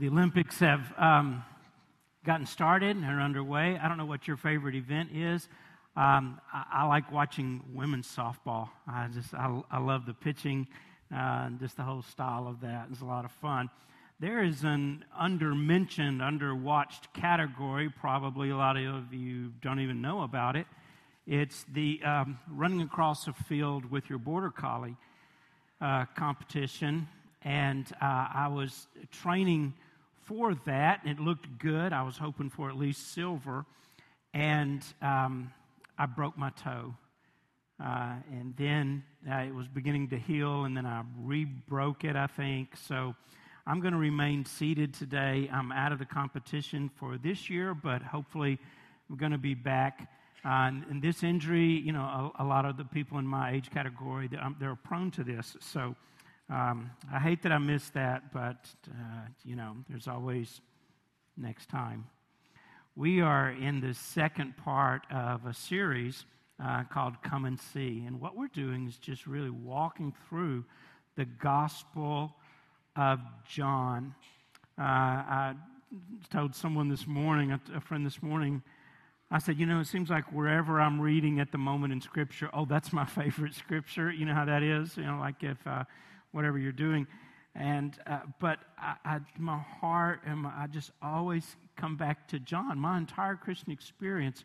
The Olympics have um, gotten started and are underway. I don't know what your favorite event is. Um, I, I, like watching women's softball. I just I, I love the pitching uh, just the whole style of that. It's a lot of fun. There is an undermentioned, underwatched category. Probably a lot of you don't even know about it. It's the um, running across a field with your border collie uh, competition, and uh, I was training for that. It looked good. I was hoping for at least silver. And um, I broke my toe. Uh, and then uh, it was beginning to heal, and then I re broke it, I think. So I'm going to remain seated today. I'm out of the competition for this year, but hopefully I'm going to be back. Uh, and, and, this injury, you know, a, a, lot of the people in my age category, they're, um, they're prone to this. So um, I hate that I missed that, but, uh, you know, there's always next time. We are in the second part of a series uh, called Come and See. And what we're doing is just really walking through the Gospel of John. Uh, I told someone this morning, a friend this morning, I said, you know, it seems like wherever I'm reading at the moment in Scripture, oh, that's my favorite Scripture. You know how that is? You know, like if uh, whatever you're doing. And uh, but I, I, my heart and my, I just always come back to John. My entire Christian experience,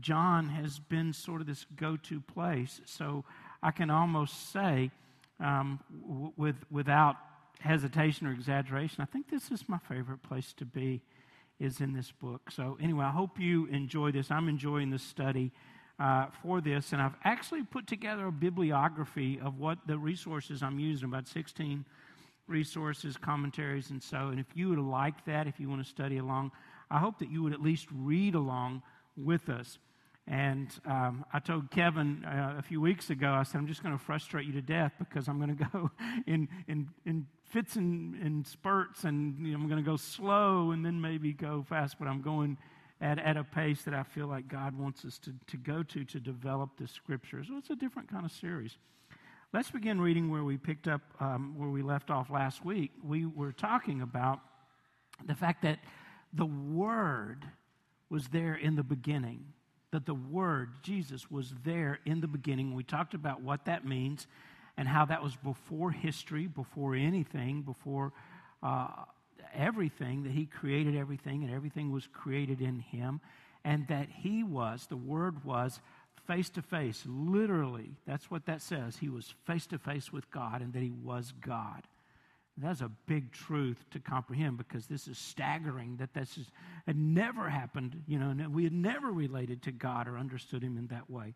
John has been sort of this go-to place. So I can almost say, um, w- with without hesitation or exaggeration, I think this is my favorite place to be. Is in this book. So anyway, I hope you enjoy this. I'm enjoying this study uh, for this, and I've actually put together a bibliography of what the resources I'm using, about 16 resources, commentaries, and so. And if you would like that, if you want to study along, I hope that you would at least read along with us. And um, I told Kevin uh, a few weeks ago, I said, I'm just going to frustrate you to death because I'm going to go in, in, in fits and, spurts, and you know, I'm going to go slow and then maybe go fast, but I'm going at, at a pace that I feel like God wants us to, to go to to develop the scriptures. So it's a different kind of series. Let's begin reading where we picked up, um, where we left off last week. We were talking about the fact that the Word was there in the beginning, that the Word, Jesus, was there in the beginning. We talked about what that means and how that was before history, before anything, before uh, everything, that He created everything, and everything was created in Him, and that He was, the Word was, face to face. Literally, that's what that says. He was face to face with God, and that He was God. That's a big truth to comprehend because this is staggering that this is, had never happened, you know, and we had never related to God or understood Him in that way.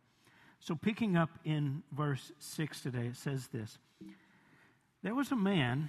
So, picking up in verse 6 today, it says this There was a man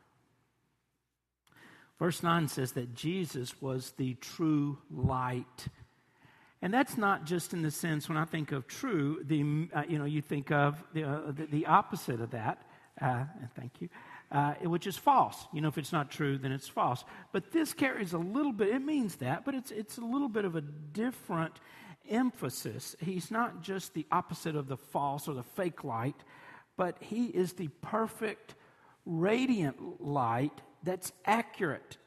Verse 9 says that Jesus was the true light. And that's not just in the sense when I think of true, the, uh, you know, you think of the, uh, the, the, opposite of that. Uh, thank you. Uh, which is false. You know, if it's not true, then it's false. But this carries a little bit, it means that, but it's, it's a little bit of a different emphasis. He's not just the opposite of the false or the fake light, but he is the perfect, radiant light that's accurate,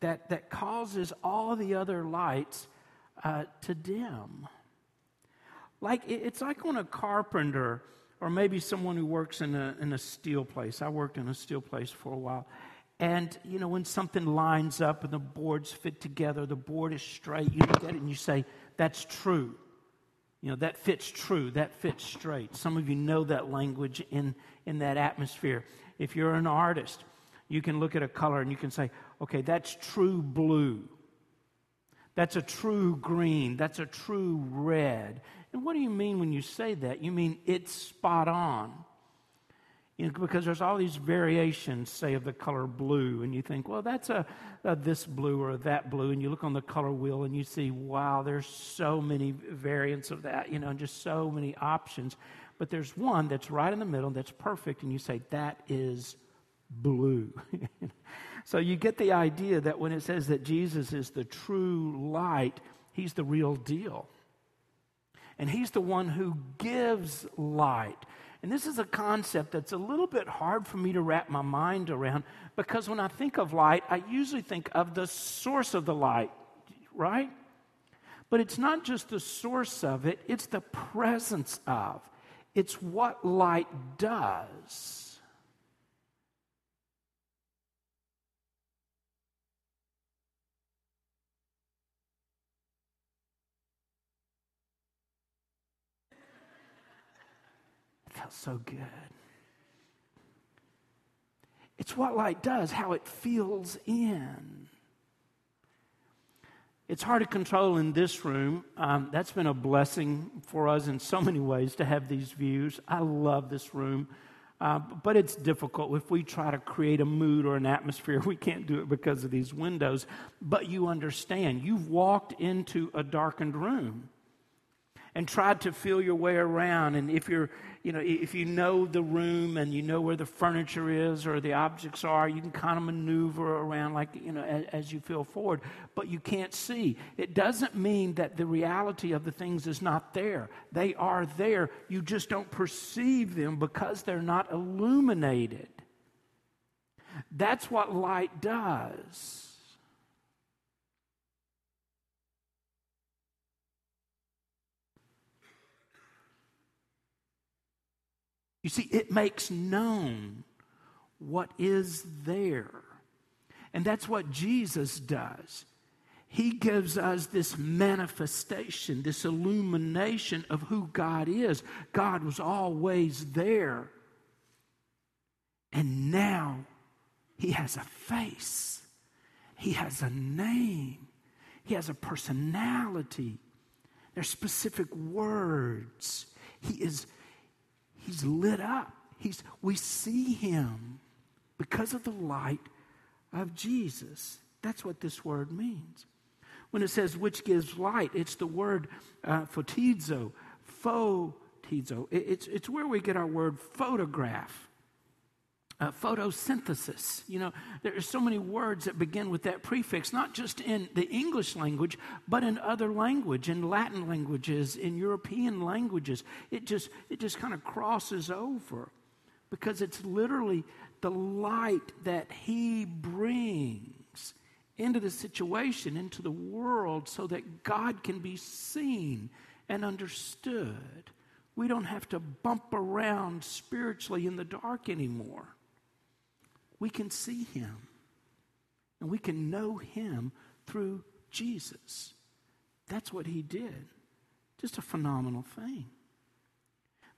that, that causes all the other lights uh, to dim. Like it's like when a carpenter or maybe someone who works in a, in a steel place. I worked in a steel place for a while. And, you know, when something lines up and the boards fit together, the board is straight, you look at it and you say, that's true. You know, that fits true, that fits straight. Some of you know that language in, in that atmosphere. If you're an artist, you can look at a color and you can say, okay, that's true blue. That's a true green. That's a true red. And what do you mean when you say that? You mean it's spot on. You know, because there's all these variations, say, of the color blue, and you think, well, that's a, a, this blue or that blue, and you look on the color wheel and you see, wow, there's so many variants of that, you know, and just so many options. But there's one that's right in the middle that's perfect, and you say, that is blue. so you get the idea that when it says that Jesus is the true light, he's the real deal. And he's the one who gives light. And this is a concept that's a little bit hard for me to wrap my mind around because when I think of light, I usually think of the source of the light, right? But it's not just the source of it, it's the presence of. It's what light does. So good. It's what light does, how it fills in. It's hard to control in this room. Um, that's been a blessing for us in so many ways to have these views. I love this room. Uh, but it's difficult if we try to create a mood or an atmosphere. We can't do it because of these windows. But you understand, you've walked into a darkened room and tried to feel your way around. And if you're, you know, if you know the room and you know where the furniture is or the objects are, you can kind of maneuver around like, you know, as, as you feel forward, but you can't see. It doesn't mean that the reality of the things is not there. They are there. You just don't perceive them because they're not illuminated. That's what light does. You see, it makes known what is there. And that's what Jesus does. He gives us this manifestation, this illumination of who God is. God was always there. And now he has a face, he has a name, he has a personality. There's specific words. He is He's lit up. He's, we see him because of the light of Jesus. That's what this word means. When it says which gives light, it's the word uh, photizo, photizo. It, it's, it's where we get our word photograph uh, photosynthesis. You know, there are so many words that begin with that prefix, not just in the English language, but in other language, in Latin languages, in European languages. It just it just kind of crosses over because it's literally the light that he brings into the situation, into the world, so that God can be seen and understood. We don't have to bump around spiritually in the dark anymore we can see him and we can know him through Jesus. That's what he did. Just a phenomenal thing.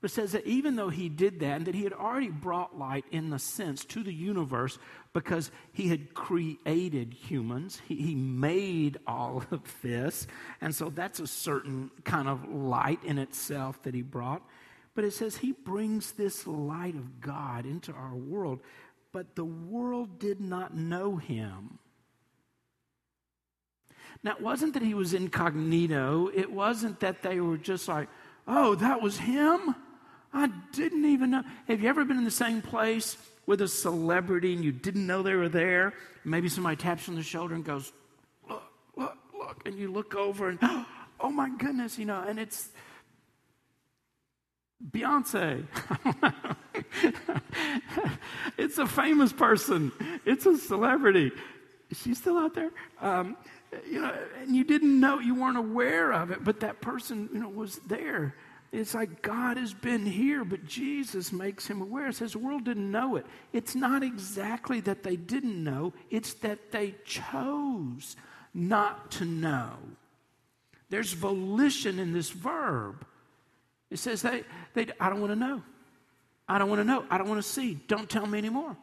But it says that even though he did that, and that he had already brought light in the sense to the universe because he had created humans, he, he made all of this. And so that's a certain kind of light in itself that he brought. But it says he brings this light of God into our world but the world did not know him. Now, it wasn't that he was incognito. It wasn't that they were just like, oh, that was him? I didn't even know. Have you ever been in the same place with a celebrity and you didn't know they were there? Maybe somebody taps you on the shoulder and goes, look, look, look. And you look over and, oh my goodness, you know, and it's Beyonce. it's a famous person. It's a celebrity. Is she still out there? Um, you know, and you didn't know, you weren't aware of it, but that person, you know, was there. It's like God has been here, but Jesus makes him aware. It says the world didn't know it. It's not exactly that they didn't know, it's that they chose not to know. There's volition in this verb It says they, they I don't want to know. I don't want to know. I don't want to see. Don't tell me anymore.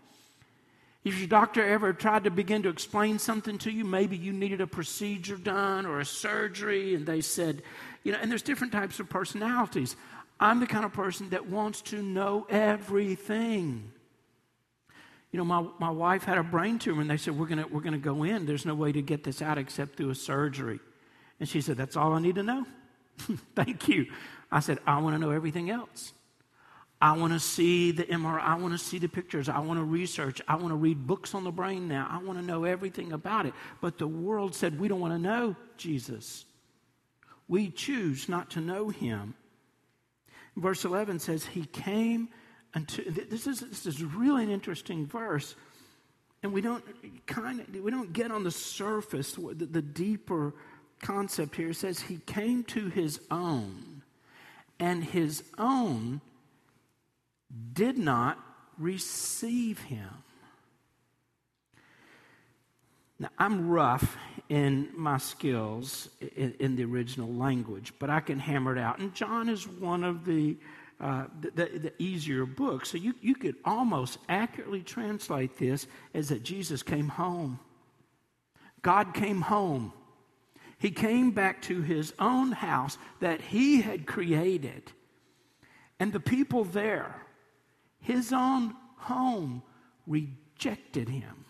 If your doctor ever tried to begin to explain something to you, maybe you needed a procedure done or a surgery, and they said, you know, and there's different types of personalities. I'm the kind of person that wants to know everything. You know, my, my wife had a brain tumor, and they said, We're going we're gonna go in. There's no way to get this out except through a surgery. And she said, That's all I need to know. Thank you. I said, I want to know everything else. I want to see the MRI. I want to see the pictures. I want to research. I want to read books on the brain now. I want to know everything about it. But the world said, We don't want to know Jesus. We choose not to know him. Verse 11 says, He came unto. This is, this is really an interesting verse. And we don't kind of we don't get on the surface the, the deeper concept here. It says he came to his own, and his own did not receive him. Now, I'm rough in my skills in, in, the original language, but I can hammer it out. And John is one of the, uh, the, the, the, easier books. So you, you could almost accurately translate this as that Jesus came home. God came home. He came back to his own house that he had created. And the people there, his own home, rejected him.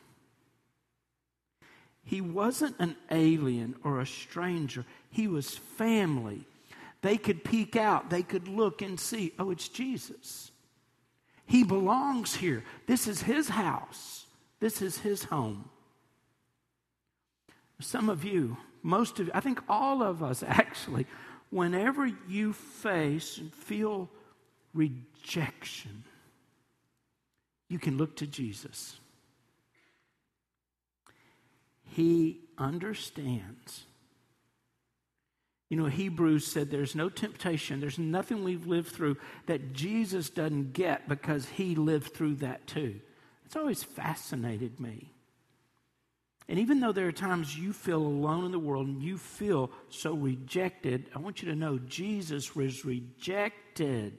He wasn't an alien or a stranger, he was family. They could peek out, they could look and see, oh, it's Jesus. He belongs here. This is his house, this is his home. Some of you most of I think all of us actually, whenever you face and feel rejection, you can look to Jesus. He understands. You know, Hebrews said there's no temptation, there's nothing we've lived through that Jesus doesn't get because he lived through that too. It's always fascinated me. And even though there are times you feel alone in the world and you feel so rejected, I want you to know Jesus was rejected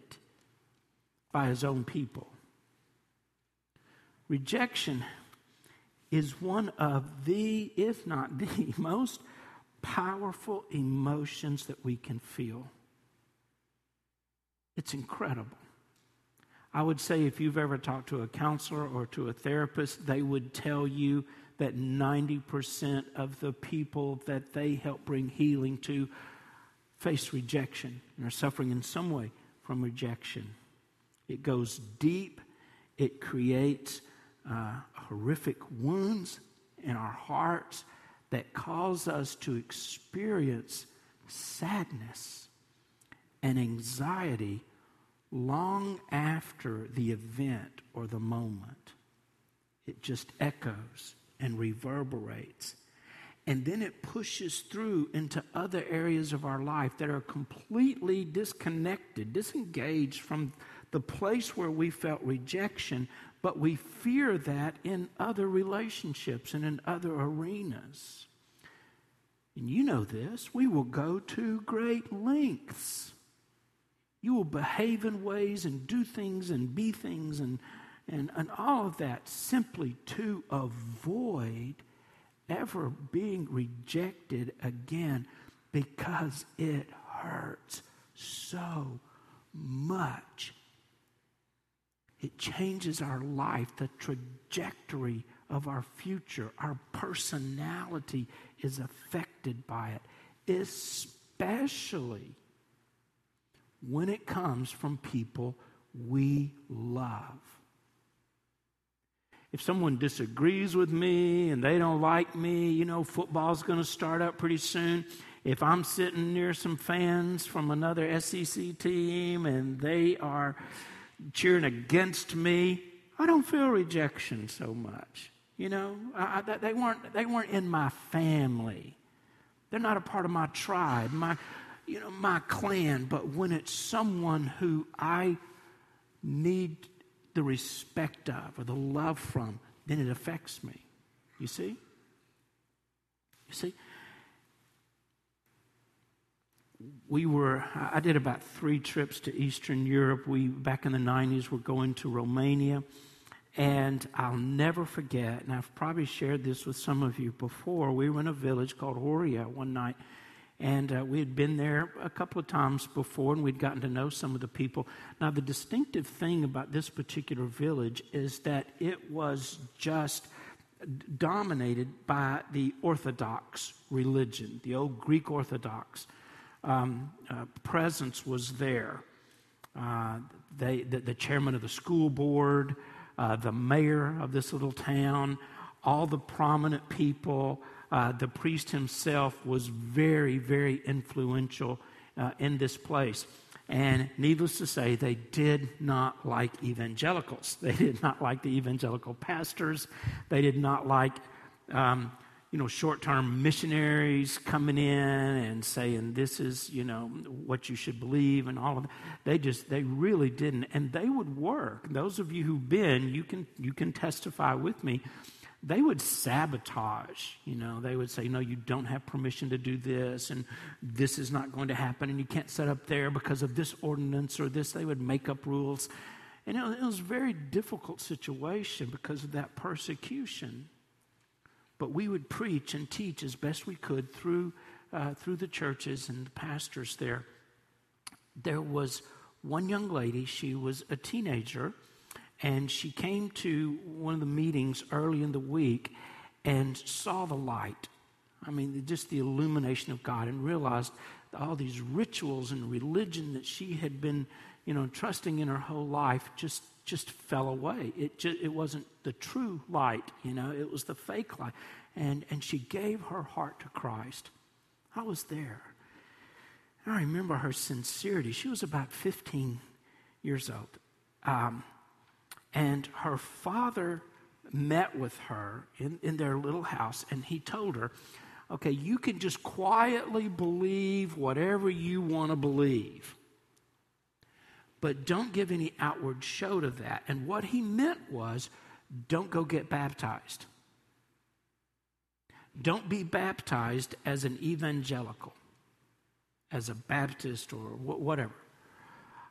by his own people. Rejection is one of the, if not the most powerful emotions that we can feel. It's incredible. I would say if you've ever talked to a counselor or to a therapist, they would tell you that 90% of the people that they help bring healing to face rejection and are suffering in some way from rejection. It goes deep, it creates uh, horrific wounds in our hearts that cause us to experience sadness and anxiety long after the event or the moment. It just echoes and reverberates. And then it pushes through into other areas of our life that are completely disconnected, disengaged from the place where we felt rejection, but we fear that in other relationships and in other arenas. And you know this, we will go to great lengths. You will behave in ways and do things and be things and and, and all of that simply to avoid ever being rejected again because it hurts so much. It changes our life, the trajectory of our future. Our personality is affected by it, especially when it comes from people we love if someone disagrees with me and they don't like me, you know, football's going to start up pretty soon. If I'm sitting near some fans from another SEC team and they are cheering against me, I don't feel rejection so much. You know, I, I, they weren't they weren't in my family. They're not a part of my tribe, my you know my clan. But when it's someone who I need the respect of or the love from, then it affects me. You see? You see? we were, I did about three trips to Eastern Europe. We, back in the 90s, were going to Romania. And I'll never forget, and I've probably shared this with some of you before. We were in a village called Oria one night, and uh, we had been there a couple of times before, and we'd gotten to know some of the people. Now, the distinctive thing about this particular village is that it was just dominated by the Orthodox religion, the old Greek Orthodox um, uh, presence was there. Uh, they, the, the, chairman of the school board, uh, the mayor of this little town, all the prominent people, uh, the priest himself was very, very influential uh, in this place. And needless to say, they did not like evangelicals. They did not like the evangelical pastors. They did not like um, you know, short term missionaries coming in and saying, this is, you know, what you should believe and all of that. They just, they really didn't. And they would work. Those of you who've been, you can, you can testify with me. They would sabotage, you know, they would say, no, you don't have permission to do this, and this is not going to happen, and you can't set up there because of this ordinance or this. They would make up rules. And it was a very difficult situation because of that persecution. But we would preach and teach as best we could through, uh, through the churches and the pastors there. There was one young lady, she was a teenager, and she came to one of the meetings early in the week and saw the light. I mean, just the illumination of God, and realized all these rituals and religion that she had been, you know, trusting in her whole life just just fell away. It, just, it wasn't the true light, you know, it was the fake light. And, and she gave her heart to Christ. I was there. I remember her sincerity. She was about 15 years old. Um, and her father met with her in, in their little house, and he told her, Okay, you can just quietly believe whatever you want to believe but don't give any outward show to that. And what he meant was don't go get baptized. Don't be baptized as an evangelical, as a Baptist or whatever.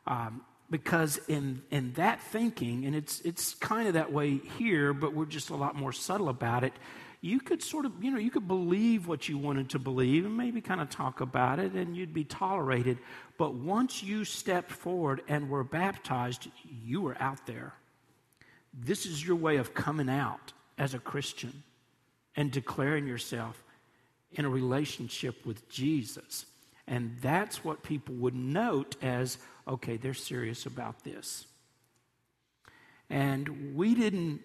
Um, because in, in that thinking, and it's, it's kind of that way here, but we're just a lot more subtle about it, you could sort of, you know, you could believe what you wanted to believe and maybe kind of talk about it and you'd be tolerated. But once you stepped forward and were baptized, you were out there. This is your way of coming out as a Christian and declaring yourself in a relationship with Jesus. And that's what people would note as okay, they're serious about this. And we didn't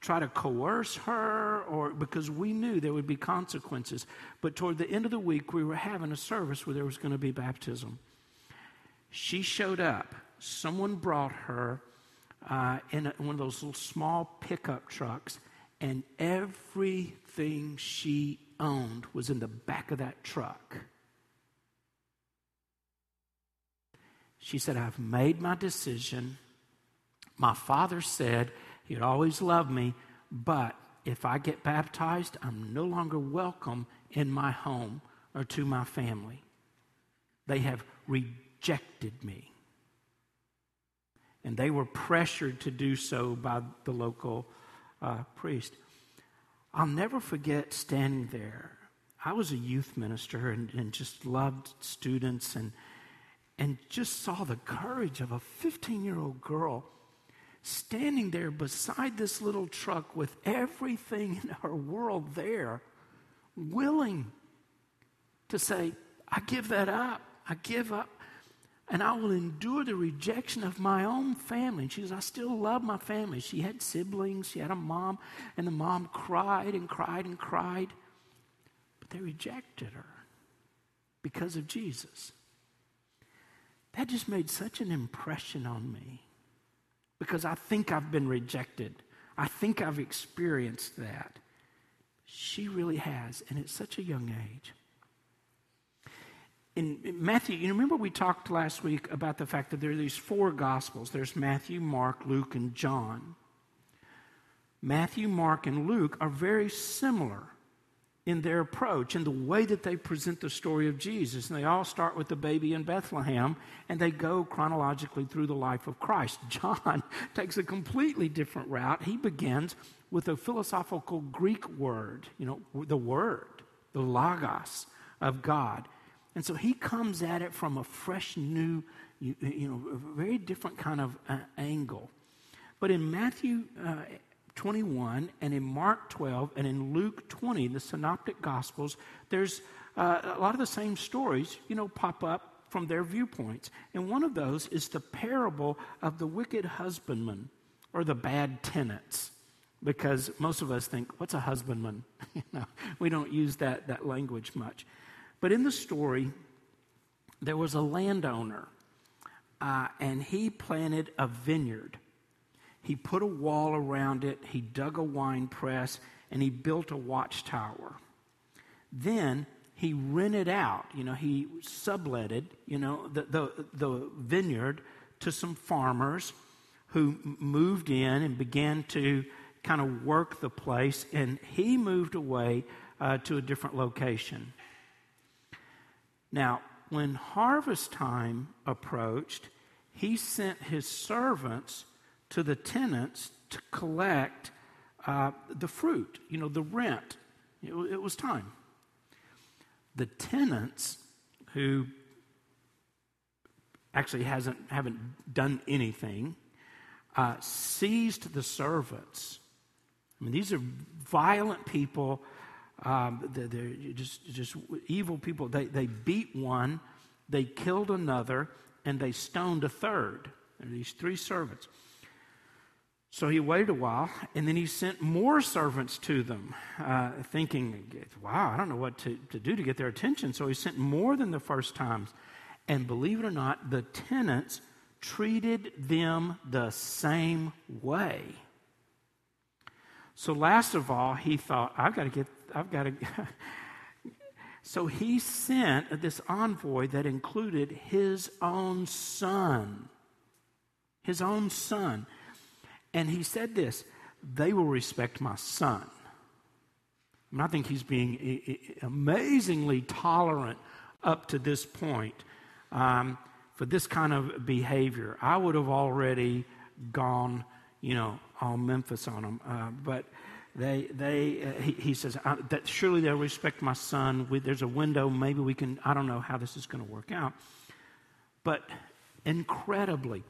try to coerce her or because we knew there would be consequences. But toward the end of the week, we were having a service where there was going to be baptism. She showed up. Someone brought her uh, in a, one of those little small pickup trucks, and everything she owned was in the back of that truck. She said, I've made my decision. My father said, He'd always love me, but if I get baptized, I'm no longer welcome in my home or to my family. They have rejected me. And they were pressured to do so by the local uh, priest. I'll never forget standing there. I was a youth minister and, and just loved students and, and just saw the courage of a 15 year old girl standing there beside this little truck with everything in her world there, willing to say, I give that up. I give up. And I will endure the rejection of my own family. And she says, I still love my family. She had siblings, she had a mom, and the mom cried and cried and cried. But they rejected her because of Jesus. That just made such an impression on me because I think I've been rejected. I think I've experienced that. She really has, and at such a young age. In, Matthew, you remember we talked last week about the fact that there are these four gospels there's Matthew, Mark, Luke, and John. Matthew, Mark, and Luke are very similar in their approach and the way that they present the story of Jesus. And they all start with the baby in Bethlehem and they go chronologically through the life of Christ. John takes a completely different route. He begins with a philosophical Greek word, you know, the word, the logos of God. And so he comes at it from a fresh, new, you, you know, a very different kind of uh, angle. But in Matthew uh, 21 and in Mark 12 and in Luke 20, the synoptic gospels, there's uh, a lot of the same stories, you know, pop up from their viewpoints. And one of those is the parable of the wicked husbandman or the bad tenants. Because most of us think, what's a husbandman? you know, we don't use that, that language much. But in the story, there was a landowner, uh, and he planted a vineyard. He put a wall around it, he dug a wine press, and he built a watchtower. Then he rented out, you know, he subletted, you know, the, the, the vineyard to some farmers who moved in and began to kind of work the place, and he moved away uh, to a different location. Now, when harvest time approached, he sent his servants to the tenants to collect uh, the fruit, you know, the rent. It, it was time. The tenants who actually hasn't haven't done anything uh, seized the servants. I mean, these are violent people. Um, they're, they're, just just evil people. They they beat one, they killed another, and they stoned a third. There are these three servants. So he waited a while, and then he sent more servants to them, uh, thinking, wow, I don't know what to, to do to get their attention. So he sent more than the first times. And believe it or not, the tenants treated them the same way. So last of all, he thought, I've got to get, I've got to. so he sent this envoy that included his own son. His own son. And he said this they will respect my son. And I think he's being amazingly tolerant up to this point um, for this kind of behavior. I would have already gone, you know, all Memphis on him. Uh, but they, they, uh, he, he, says that surely they'll respect my son. We, there's a window. Maybe we can. I don't know how this is going to work out. But incredibly,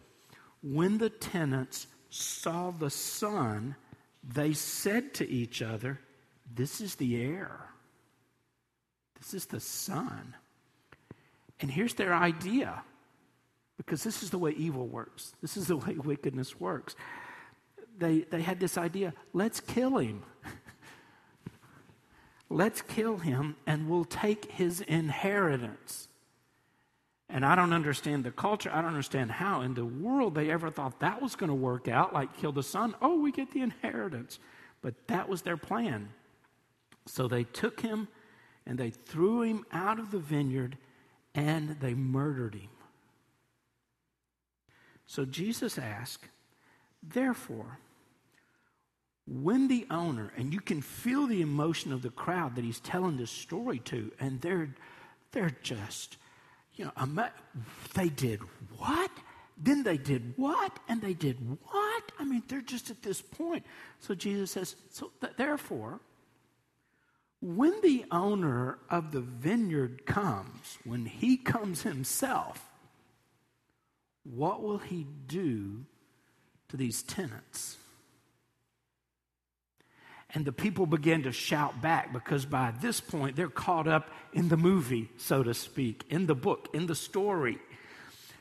when the tenants saw the son, they said to each other, This is the heir. This is the son. And here's their idea because this is the way evil works, this is the way wickedness works. They, they had this idea let's kill him. let's kill him and we'll take his inheritance. And I don't understand the culture. I don't understand how in the world they ever thought that was going to work out, like kill the son. Oh, we get the inheritance. But that was their plan. So they took him and they threw him out of the vineyard and they murdered him. So Jesus asked, Therefore, when the owner, and you can feel the emotion of the crowd that he's telling this story to, and they're, they're just you know, they did what? Then they did what? And they did what? I mean, they're just at this point. So Jesus says, so th- therefore, when the owner of the vineyard comes, when he comes himself, what will he do to these tenants? And the people began to shout back because by this point they're caught up in the movie, so to speak, in the book, in the story.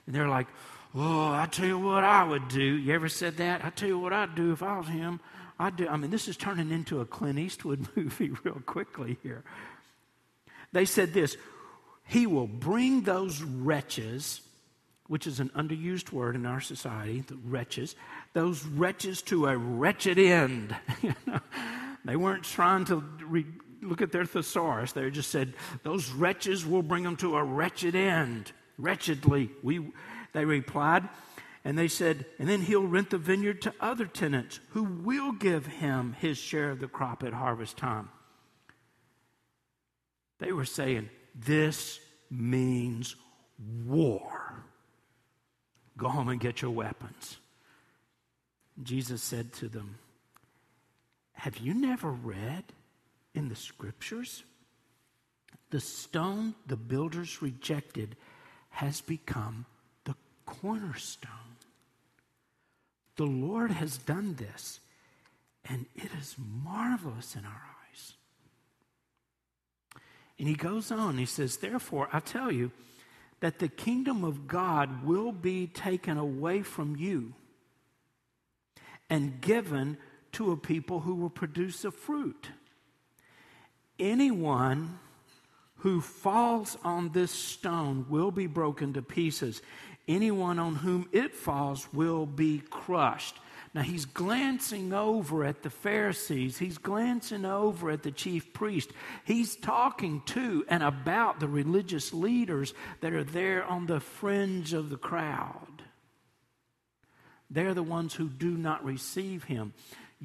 And they're like, Oh, I tell you what I would do. You ever said that? I tell you what I'd do if I was him. I'd do. I mean, this is turning into a Clint Eastwood movie real quickly here. They said this He will bring those wretches, which is an underused word in our society, the wretches, those wretches to a wretched end. They weren't trying to re- look at their thesaurus. They just said, Those wretches will bring them to a wretched end. Wretchedly, we, they replied. And they said, And then he'll rent the vineyard to other tenants who will give him his share of the crop at harvest time. They were saying, This means war. Go home and get your weapons. Jesus said to them, Have you never read in the scriptures? The stone the builders rejected has become the cornerstone. The Lord has done this, and it is marvelous in our eyes. And he goes on, he says, Therefore, I tell you that the kingdom of God will be taken away from you and given to a people who will produce a fruit. Anyone who falls on this stone will be broken to pieces. Anyone on whom it falls will be crushed. Now he's glancing over at the Pharisees. He's glancing over at the chief priest. He's talking to and about the religious leaders that are there on the fringe of the crowd. They're the ones who do not receive him.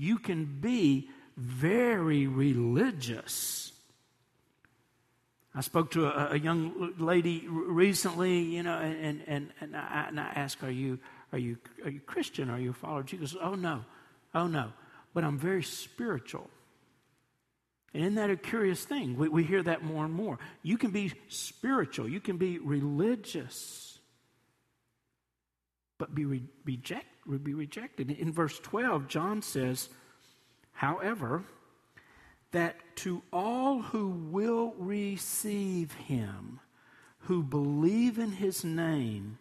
You can be very religious. I spoke to a, a young lady recently, you know, and, and, and, I, and I asked, are you, are, you, are you Christian? Are you a follower? She goes, Oh, no. Oh, no. But I'm very spiritual. And isn't that a curious thing? We, we hear that more and more. You can be spiritual, you can be religious, but be, re- reject, be rejected. In verse 12, John says, However, that to all who will receive him, who believe in his name,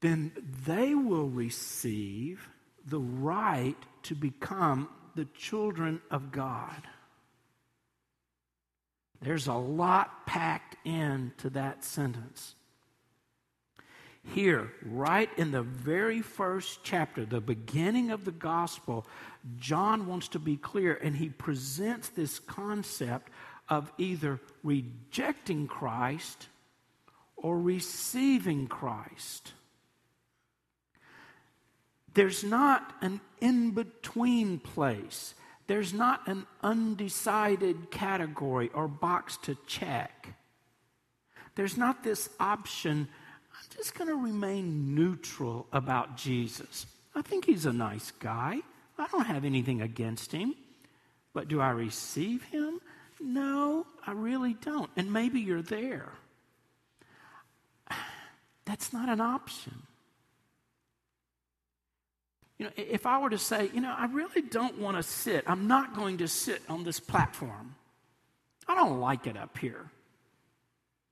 then they will receive the right to become the children of God. There's a lot packed into that sentence. Here, right in the very first chapter, the beginning of the gospel, John wants to be clear and he presents this concept of either rejecting Christ or receiving Christ. There's not an in between place. There's not an undecided category or box to check. There's not this option, just going to remain neutral about Jesus. I think he's a nice guy. I don't have anything against him. But do I receive him? No, I really don't. And maybe you're there. That's not an option. You know, if I were to say, you know, I really don't want to sit, I'm not going to sit on this platform. I don't like it up here.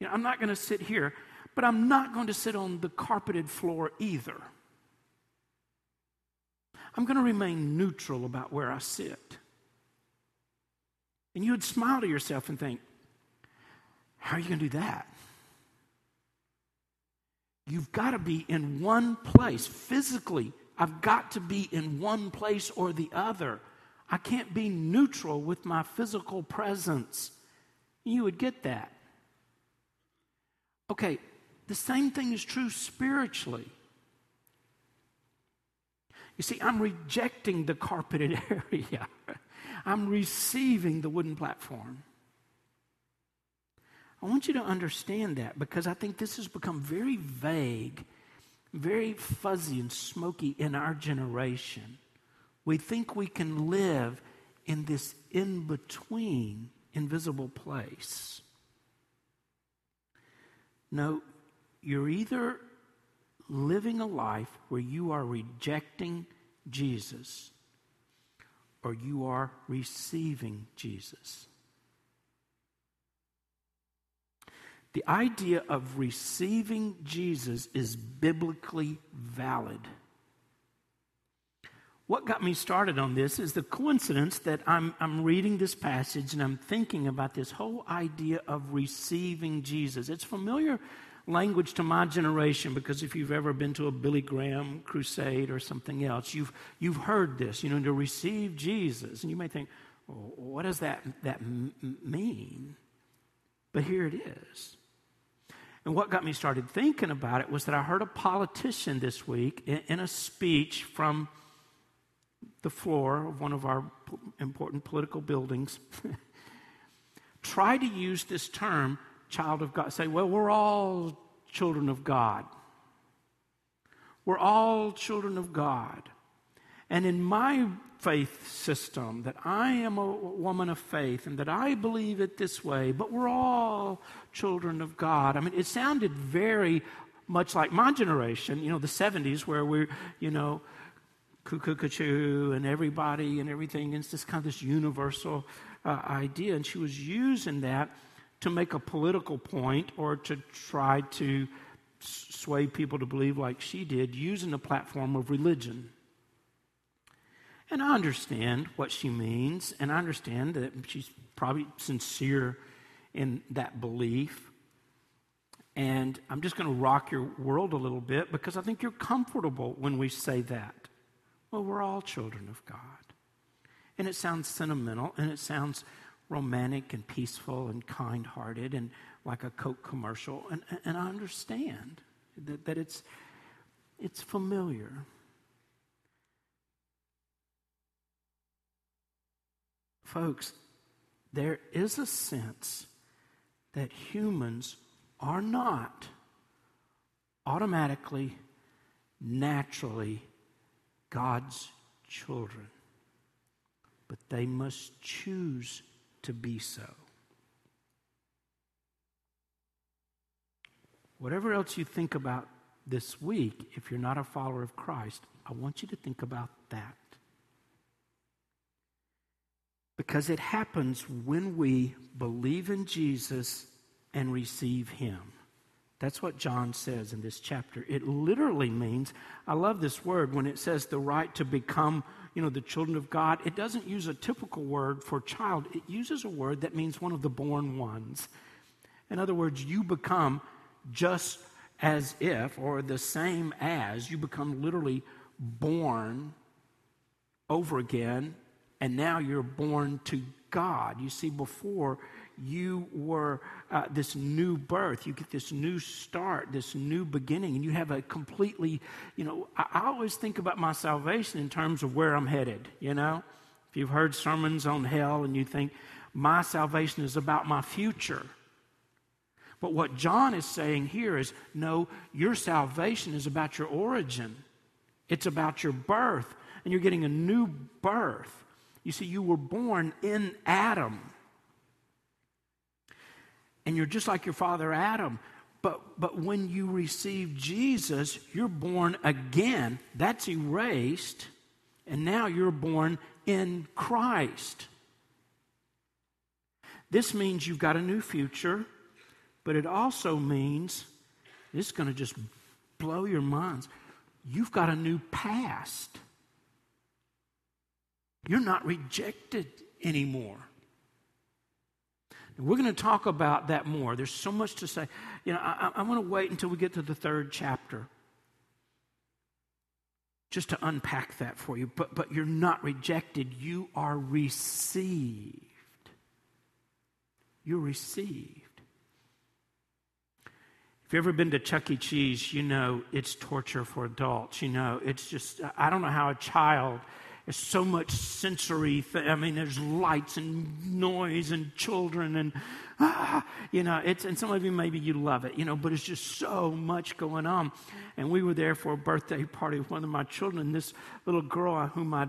You know, I'm not going to sit here, but I'm not going to sit on the carpeted floor either. I'm going to remain neutral about where I sit. And you would smile to yourself and think, how are you going to do that? You've got to be in one place physically I've got to be in one place or the other. I can't be neutral with my physical presence. You would get that. Okay, the same thing is true spiritually. You see, I'm rejecting the carpeted area, I'm receiving the wooden platform. I want you to understand that because I think this has become very vague very fuzzy and smoky in our generation. We think we can live in this in between invisible place. No, you're either living a life where you are rejecting Jesus or you are receiving Jesus. The idea of receiving Jesus is biblically valid. What got me started on this is the coincidence that I'm, I'm reading this passage and I'm thinking about this whole idea of receiving Jesus. It's familiar language to my generation because if you've ever been to a Billy Graham crusade or something else, you've, you've heard this, you know, to receive Jesus. And you may think, well, what does that, that mean? But here it is. And what got me started thinking about it was that I heard a politician this week in, in a speech from the floor of one of our important political buildings try to use this term, child of God. Say, well, we're all children of God. We're all children of God. And in my faith system, that I am a woman of faith and that I believe it this way, but we're all children of God. I mean, it sounded very much like my generation, you know, the 70s, where we're, you know, cuckoo and everybody and everything. And it's just kind of this universal uh, idea. And she was using that to make a political point or to try to sway people to believe like she did, using the platform of religion. And I understand what she means, and I understand that she's probably sincere in that belief. And I'm just going to rock your world a little bit because I think you're comfortable when we say that. Well, we're all children of God. And it sounds sentimental and it sounds romantic and peaceful and kind hearted and like a Coke commercial. And, and I understand that, that it's, it's familiar. Folks, there is a sense that humans are not automatically, naturally God's children, but they must choose to be so. Whatever else you think about this week, if you're not a follower of Christ, I want you to think about that. Because it happens when we believe in Jesus and receive Him. That's what John says in this chapter. It literally means, I love this word when it says the right to become, you know, the children of God. It doesn't use a typical word for child, it uses a word that means one of the born ones. In other words, you become just as if, or the same as, you become literally born over again, and now you're born to God. You see, before you were uh, this new birth. You get this new start, this new beginning, and you have a completely, you know, I, I always think about my salvation in terms of where I'm headed, you know? If you've heard sermons on hell and you think, my salvation is about my future. But what John is saying here is no, your salvation is about your origin, it's about your birth, and you're getting a new birth. You see, you were born in Adam and you're just like your father Adam. But, but when you receive Jesus, you're born again. That's erased. And now you're born in Christ. This means you've got a new future, but it also means this is going to just blow your minds. You've got a new past. You're not rejected anymore. We're going to talk about that more. There's so much to say. You know, I, I want to wait until we get to the third chapter just to unpack that for you. But, but you're not rejected, you are received. You're received. If you've ever been to Chuck E. Cheese, you know it's torture for adults. You know, it's just, I don't know how a child there's so much sensory. Th- I mean, there's lights and noise and children and ah, you know. It's and some of you maybe you love it, you know. But it's just so much going on. And we were there for a birthday party with one of my children. This little girl whom I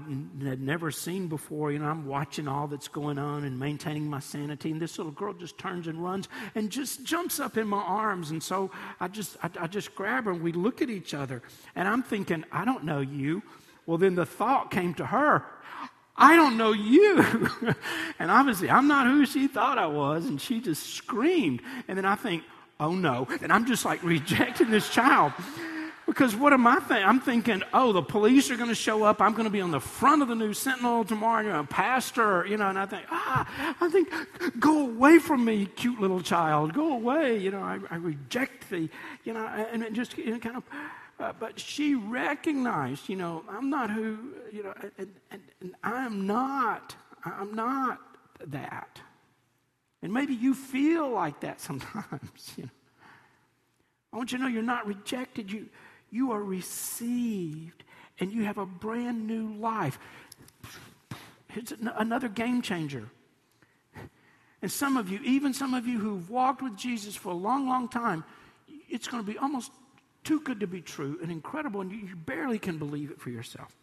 had never seen before, you know, I'm watching all that's going on and maintaining my sanity. And this little girl just turns and runs and just jumps up in my arms. And so I just I, I just grab her and we look at each other. And I'm thinking, I don't know you. Well, then the thought came to her, I don't know you. and obviously, I'm not who she thought I was. And she just screamed. And then I think, oh no. And I'm just like rejecting this child. Because what am I thinking? I'm thinking, oh, the police are going to show up. I'm going to be on the front of the News Sentinel tomorrow. You're a pastor, you know. And I think, ah, I think, go away from me, cute little child. Go away. You know, I, I reject thee. You know, and it just you know, kind of uh, but she recognized, you know, I'm not who, you know, and, and, and I'm not, I'm not that. And maybe you feel like that sometimes, you know. I want you to know you're not rejected. You, you are received and you have a brand new life. It's another game changer. And some of you, even some of you who've walked with Jesus for a long, long time, it's going to be almost too good to be true and incredible, and you barely can believe it for yourself.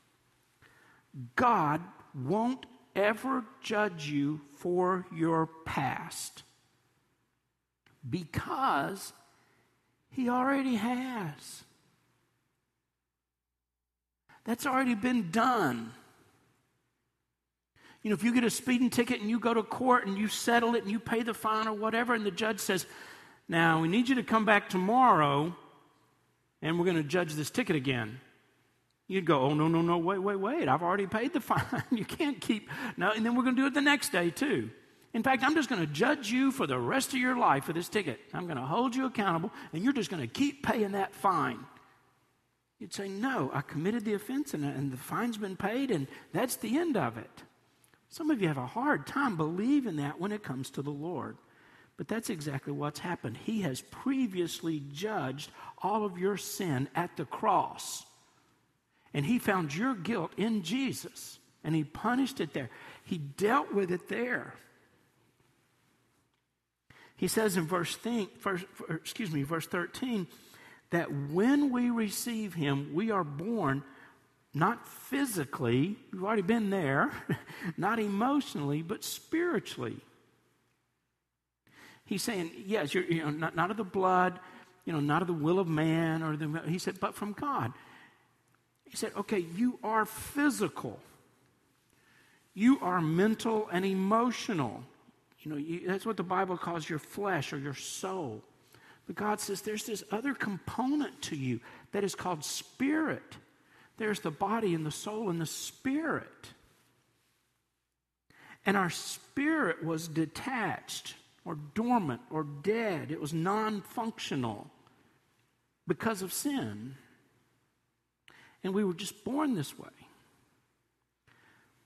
God won't ever judge you for your past because He already has. That's already been done. You know, if you get a speeding ticket and you go to court and you settle it and you pay the fine or whatever, and the judge says, Now, we need you to come back tomorrow and we're going to judge this ticket again. You'd go, Oh, no, no, no, wait, wait, wait. I've already paid the fine. you can't keep. No, and then we're going to do it the next day, too. In fact, I'm just going to judge you for the rest of your life for this ticket. I'm going to hold you accountable, and you're just going to keep paying that fine. You'd say, No, I committed the offense, and, and the fine's been paid, and that's the end of it. Some of you have a hard time believing that when it comes to the Lord. But that's exactly what's happened. He has previously judged all of your sin at the cross. And he found your guilt in Jesus. And he punished it there. He dealt with it there. He says in verse, think, verse excuse me, verse 13, that when we receive him, we are born not physically, we've already been there, not emotionally, but spiritually. He's saying, yes, you're, you know, not, not of the blood, you know, not of the will of man, or the, he said, but from God. He said, okay, you are physical. You are mental and emotional. You know, you, that's what the Bible calls your flesh or your soul. But God says there's this other component to you that is called spirit. There's the body and the soul and the spirit. And our spirit was detached or dormant or dead, it was non functional because of sin. And we were just born this way.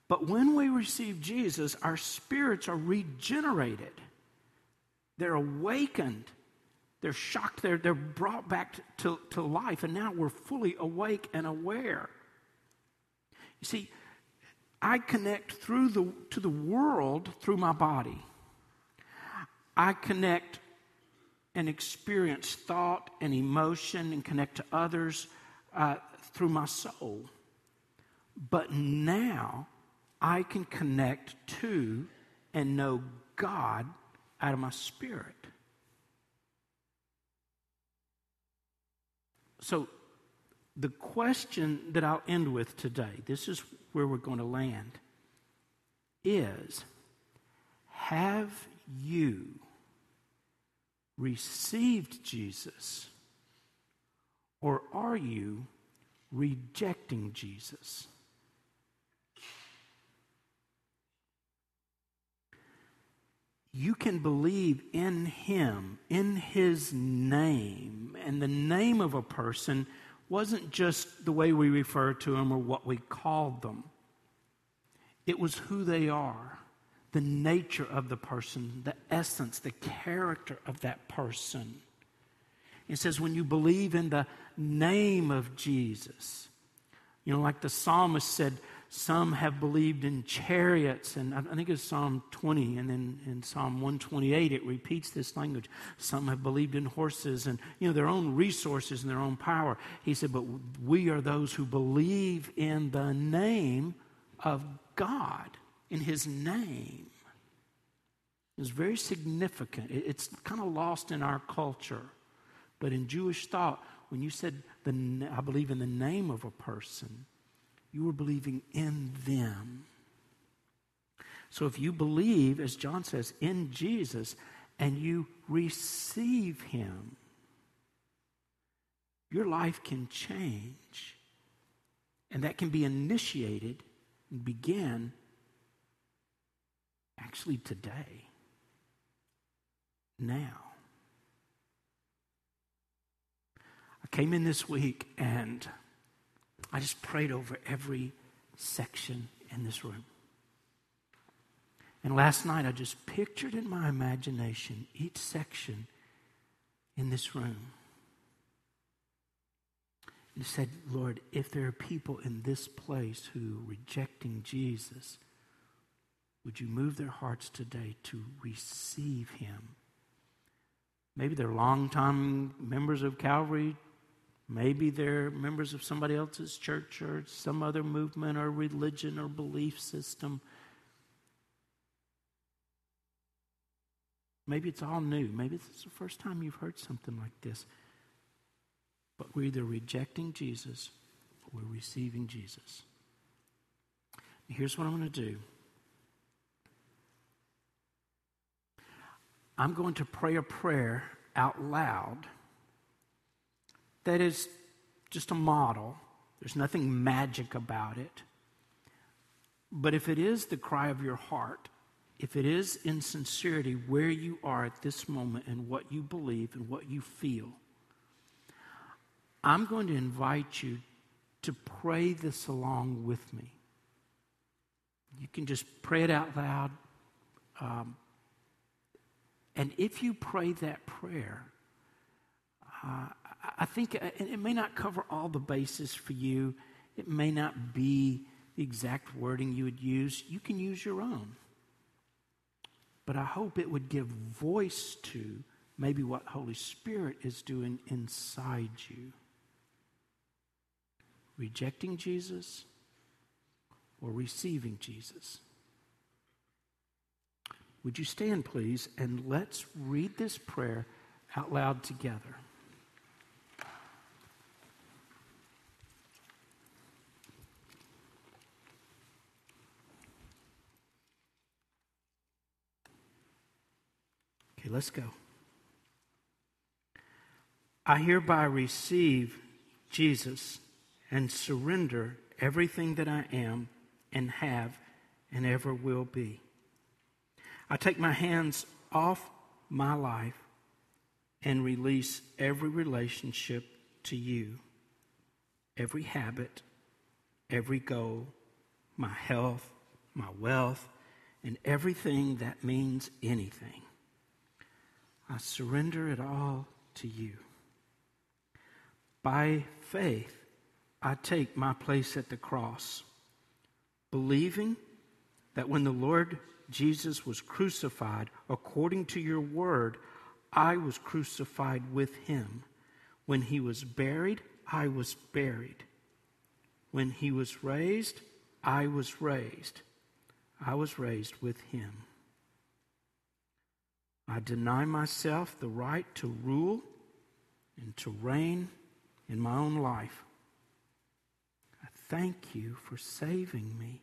But when we receive Jesus, our spirits are regenerated. They're awakened they're shocked. They're, they're brought back to, to life, and now we're fully awake and aware. You see, I connect through the, to the world through my body. I connect and experience thought and emotion and connect to others uh, through my soul. But now I can connect to and know God out of my spirit. So, the question that I'll end with today, this is where we're going to land, is Have you received Jesus or are you rejecting Jesus? you can believe in him, in his name. And the name of a person wasn't just the way we refer to them or what we called them, it was who they are, the nature of the person, the essence, the character of that person. It says, when you believe in the name of Jesus, you know, like the psalmist said, some have believed in chariots, and I think it's Psalm 20, and then in Psalm 128 it repeats this language. Some have believed in horses and you know their own resources and their own power. He said, but we are those who believe in the name of God, in His name. is very significant. It's kind of lost in our culture, but in Jewish thought, when you said the, I believe in the name of a person you were believing in them. So if you believe, as John says, in Jesus and you receive him, your life can change. And that can be initiated and begin actually today, now. I came in this week and I just prayed over every section in this room. And last night, I just pictured in my imagination each section in this room. And said, Lord, if there are people in this place who are rejecting Jesus, would you move their hearts today to receive him? Maybe they're longtime members of Calvary. Maybe they're members of somebody else's church or some other movement or religion or belief system. Maybe it's all new. Maybe it's the first time you've heard something like this. But we're either rejecting Jesus or we're receiving Jesus. Here's what I'm going to do I'm going to pray a prayer out loud that is just a model. There's nothing magic about it. But if it is the cry of your heart, if it is in sincerity where you are at this moment and what you believe and what you feel, I'm going to invite you to pray this along with me. You can just pray it out loud. Um, and if you pray that prayer, uh, I think uh, it may not cover all the bases for you. It may not be the exact wording you would use. You can use your own. But I hope it would give voice to maybe what Holy Spirit is doing inside you. Rejecting Jesus or receiving Jesus. Would you stand, please, and let's read this prayer out loud together. Okay, let's go. I hereby receive Jesus and surrender everything that I am and have and ever will be. I take my hands off my life and release every relationship to you, every habit, every goal, my health, my wealth, and everything that means anything. I surrender it all to you. By faith, I take my place at the cross, believing that when the Lord Jesus was crucified, according to your word, I was crucified with him. When he was buried, I was buried. When he was raised, I was raised. I was raised with him. I deny myself the right to rule and to reign in my own life. I thank you for saving me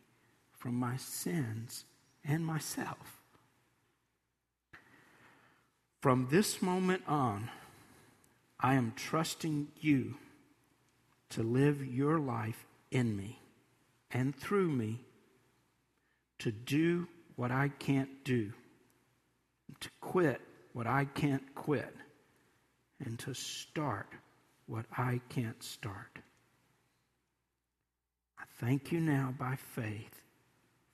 from my sins and myself. From this moment on, I am trusting you to live your life in me and through me to do what I can't do to quit what I can't quit and to start what I can't start. I thank you now by faith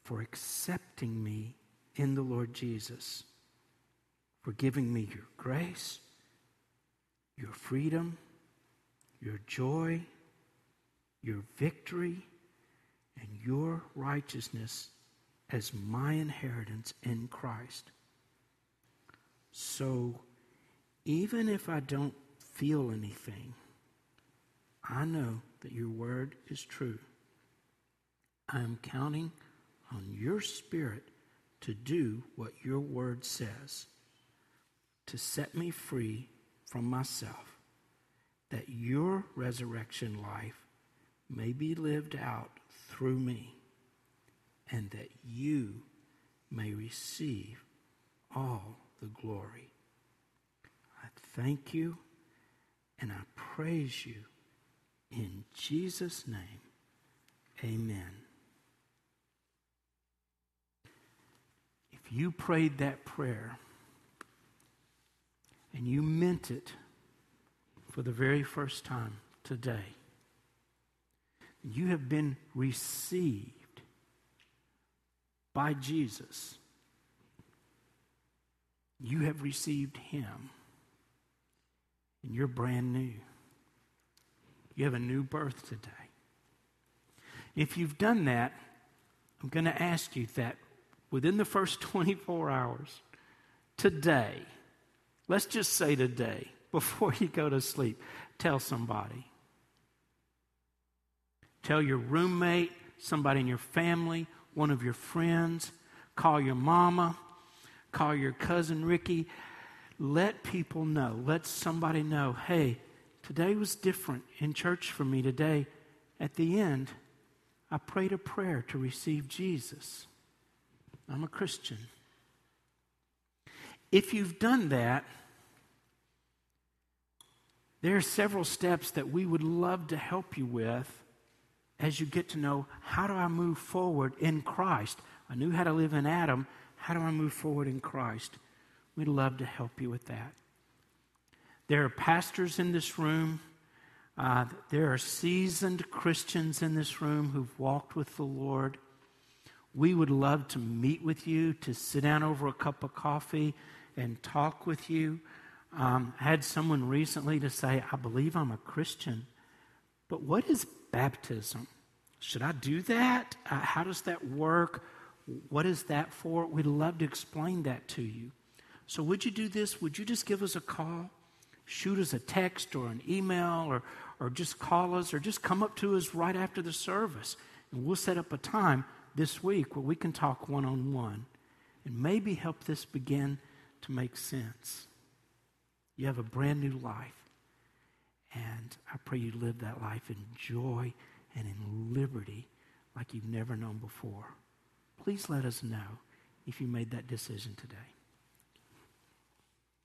for accepting me in the Lord Jesus, for giving me your grace, your freedom, your joy, your victory, and your righteousness as my inheritance in Christ. So even if I don't feel anything, I know that your word is true. I am counting on your spirit to do what your word says, to set me free from myself, that your resurrection life may be lived out through me, and that you may receive all the glory. I thank you and I praise you in Jesus' name. Amen. If you prayed that prayer and you meant it for the very first time today, you have been received by Jesus you have received Him, and you're brand new. You have a new birth today. If you've done that, I'm going to ask you that within the first 24 hours, today, let's just say today, before you go to sleep, tell somebody. Tell your roommate, somebody in your family, one of your friends, call your mama, call your cousin Ricky. Let people know, let somebody know, hey, today was different in church for me today. At the end, I prayed a prayer to receive Jesus. I'm a Christian. If you've done that, there are several steps that we would love to help you with as you get to know how do I move forward in Christ? I knew how to live in Adam. How do I move forward in Christ? We'd love to help you with that. There are pastors in this room. Uh, there are seasoned Christians in this room who've walked with the Lord. We would love to meet with you, to sit down over a cup of coffee and talk with you. Um, I had someone recently to say, I believe I'm a Christian, but what is baptism? Should I do that? Uh, how does that work? What is that for? We'd love to explain that to you. So, would you do this? Would you just give us a call? Shoot us a text or an email or, or just call us or just come up to us right after the service. And we'll set up a time this week where we can talk one on one and maybe help this begin to make sense. You have a brand new life. And I pray you live that life in joy and in liberty like you've never known before. Please let us know if you made that decision today.